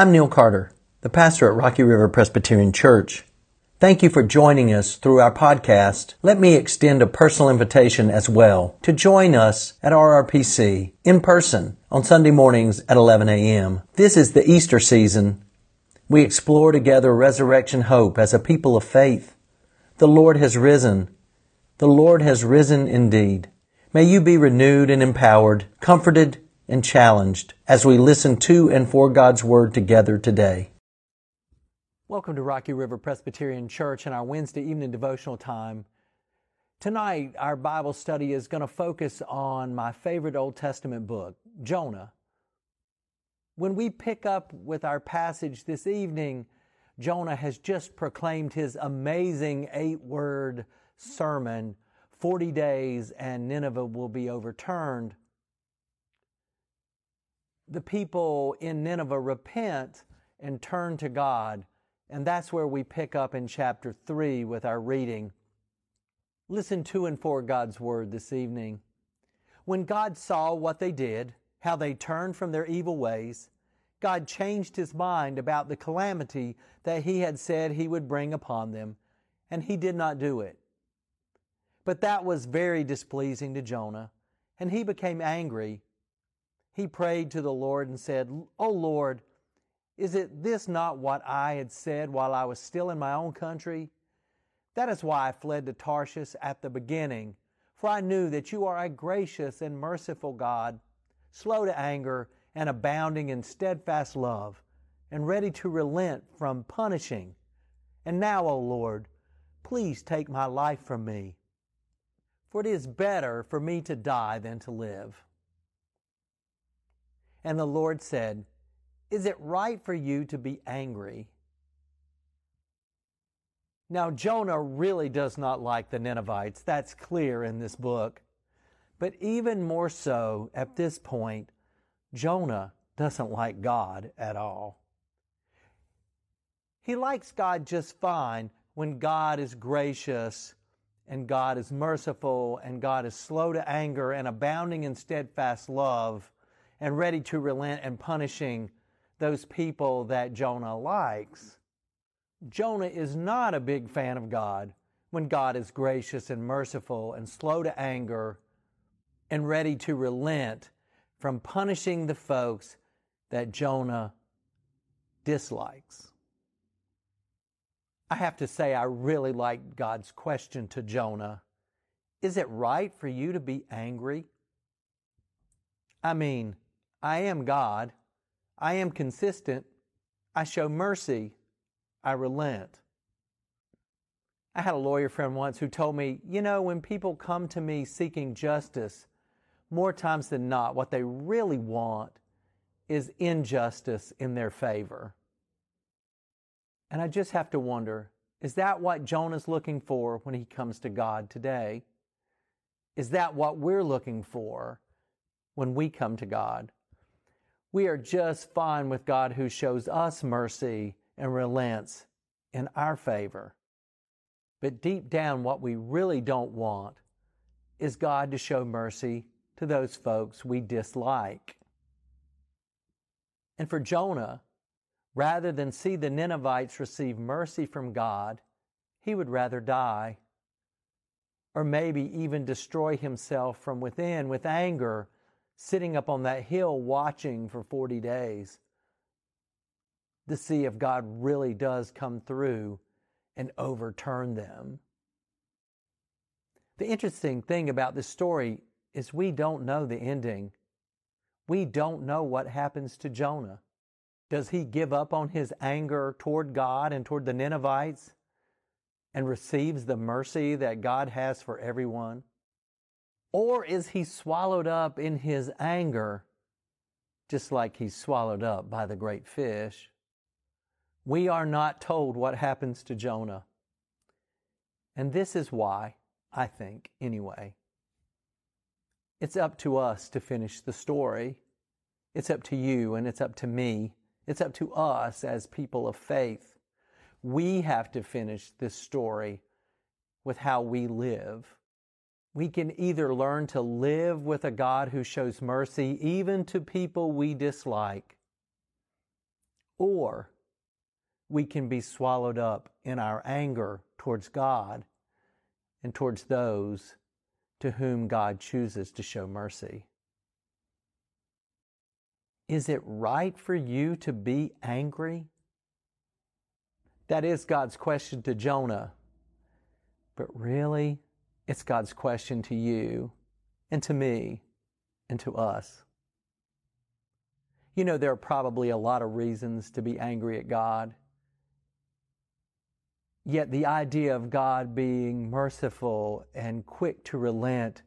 I'm Neil Carter, the pastor at Rocky River Presbyterian Church. Thank you for joining us through our podcast. Let me extend a personal invitation as well to join us at RRPC in person on Sunday mornings at 11 a.m. This is the Easter season. We explore together resurrection hope as a people of faith. The Lord has risen. The Lord has risen indeed. May you be renewed and empowered, comforted and challenged as we listen to and for God's Word together today. Welcome to Rocky River Presbyterian Church and our Wednesday evening devotional time. Tonight, our Bible study is going to focus on my favorite Old Testament book, Jonah. When we pick up with our passage this evening, Jonah has just proclaimed his amazing eight word sermon 40 days and Nineveh will be overturned. The people in Nineveh repent and turn to God and that's where we pick up in chapter 3 with our reading. Listen to and for God's word this evening. When God saw what they did, how they turned from their evil ways, God changed his mind about the calamity that he had said he would bring upon them, and he did not do it. But that was very displeasing to Jonah, and he became angry. He prayed to the Lord and said, O Lord, is it this not what I had said while I was still in my own country? That is why I fled to Tarshish at the beginning, for I knew that you are a gracious and merciful God, slow to anger and abounding in steadfast love, and ready to relent from punishing. And now, O Lord, please take my life from me, for it is better for me to die than to live. And the Lord said, is it right for you to be angry? Now, Jonah really does not like the Ninevites. That's clear in this book. But even more so at this point, Jonah doesn't like God at all. He likes God just fine when God is gracious and God is merciful and God is slow to anger and abounding in steadfast love and ready to relent and punishing those people that Jonah likes. Jonah is not a big fan of God when God is gracious and merciful and slow to anger and ready to relent from punishing the folks that Jonah dislikes. I have to say, I really like God's question to Jonah Is it right for you to be angry? I mean, I am God. I am consistent. I show mercy. I relent. I had a lawyer friend once who told me, you know, when people come to me seeking justice, more times than not, what they really want is injustice in their favor. And I just have to wonder is that what Jonah's looking for when he comes to God today? Is that what we're looking for when we come to God? We are just fine with God who shows us mercy and relents in our favor. But deep down, what we really don't want is God to show mercy to those folks we dislike. And for Jonah, rather than see the Ninevites receive mercy from God, he would rather die. Or maybe even destroy himself from within with anger sitting up on that hill watching for 40 days to see if God really does come through and overturn them. The interesting thing about this story is we don't know the ending. We don't know what happens to Jonah. Does he give up on his anger toward God and toward the Ninevites and receives the mercy that God has for everyone? Or is he swallowed up in his anger, just like he's swallowed up by the great fish? We are not told what happens to Jonah. And this is why, I think, anyway, it's up to us to finish the story. It's up to you and it's up to me. It's up to us as people of faith. We have to finish this story with how we live we can either learn to live with a God who shows mercy even to people we dislike, or we can be swallowed up in our anger towards God and towards those to whom God chooses to show mercy. Is it right for you to be angry? That is God's question to Jonah. But really, it's God's question to you and to me and to us. You know, there are probably a lot of reasons to be angry at God. Yet the idea of God being merciful and quick to relent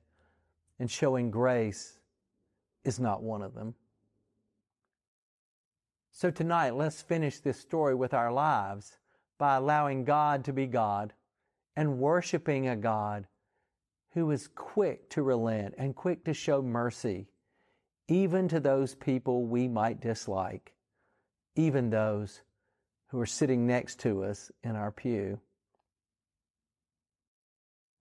and showing grace is not one of them. So tonight, let's finish this story with our lives by allowing God to be God and worshiping a God who is quick to relent and quick to show mercy, even to those people we might dislike, even those who are sitting next to us in our pew.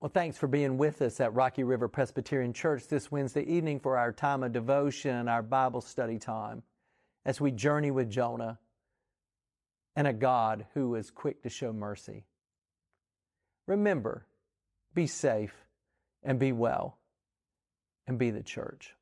Well, thanks for being with us at Rocky River Presbyterian Church this Wednesday evening for our time of devotion and our Bible study time as we journey with Jonah and a God who is quick to show mercy. Remember, be safe and be well and be the church.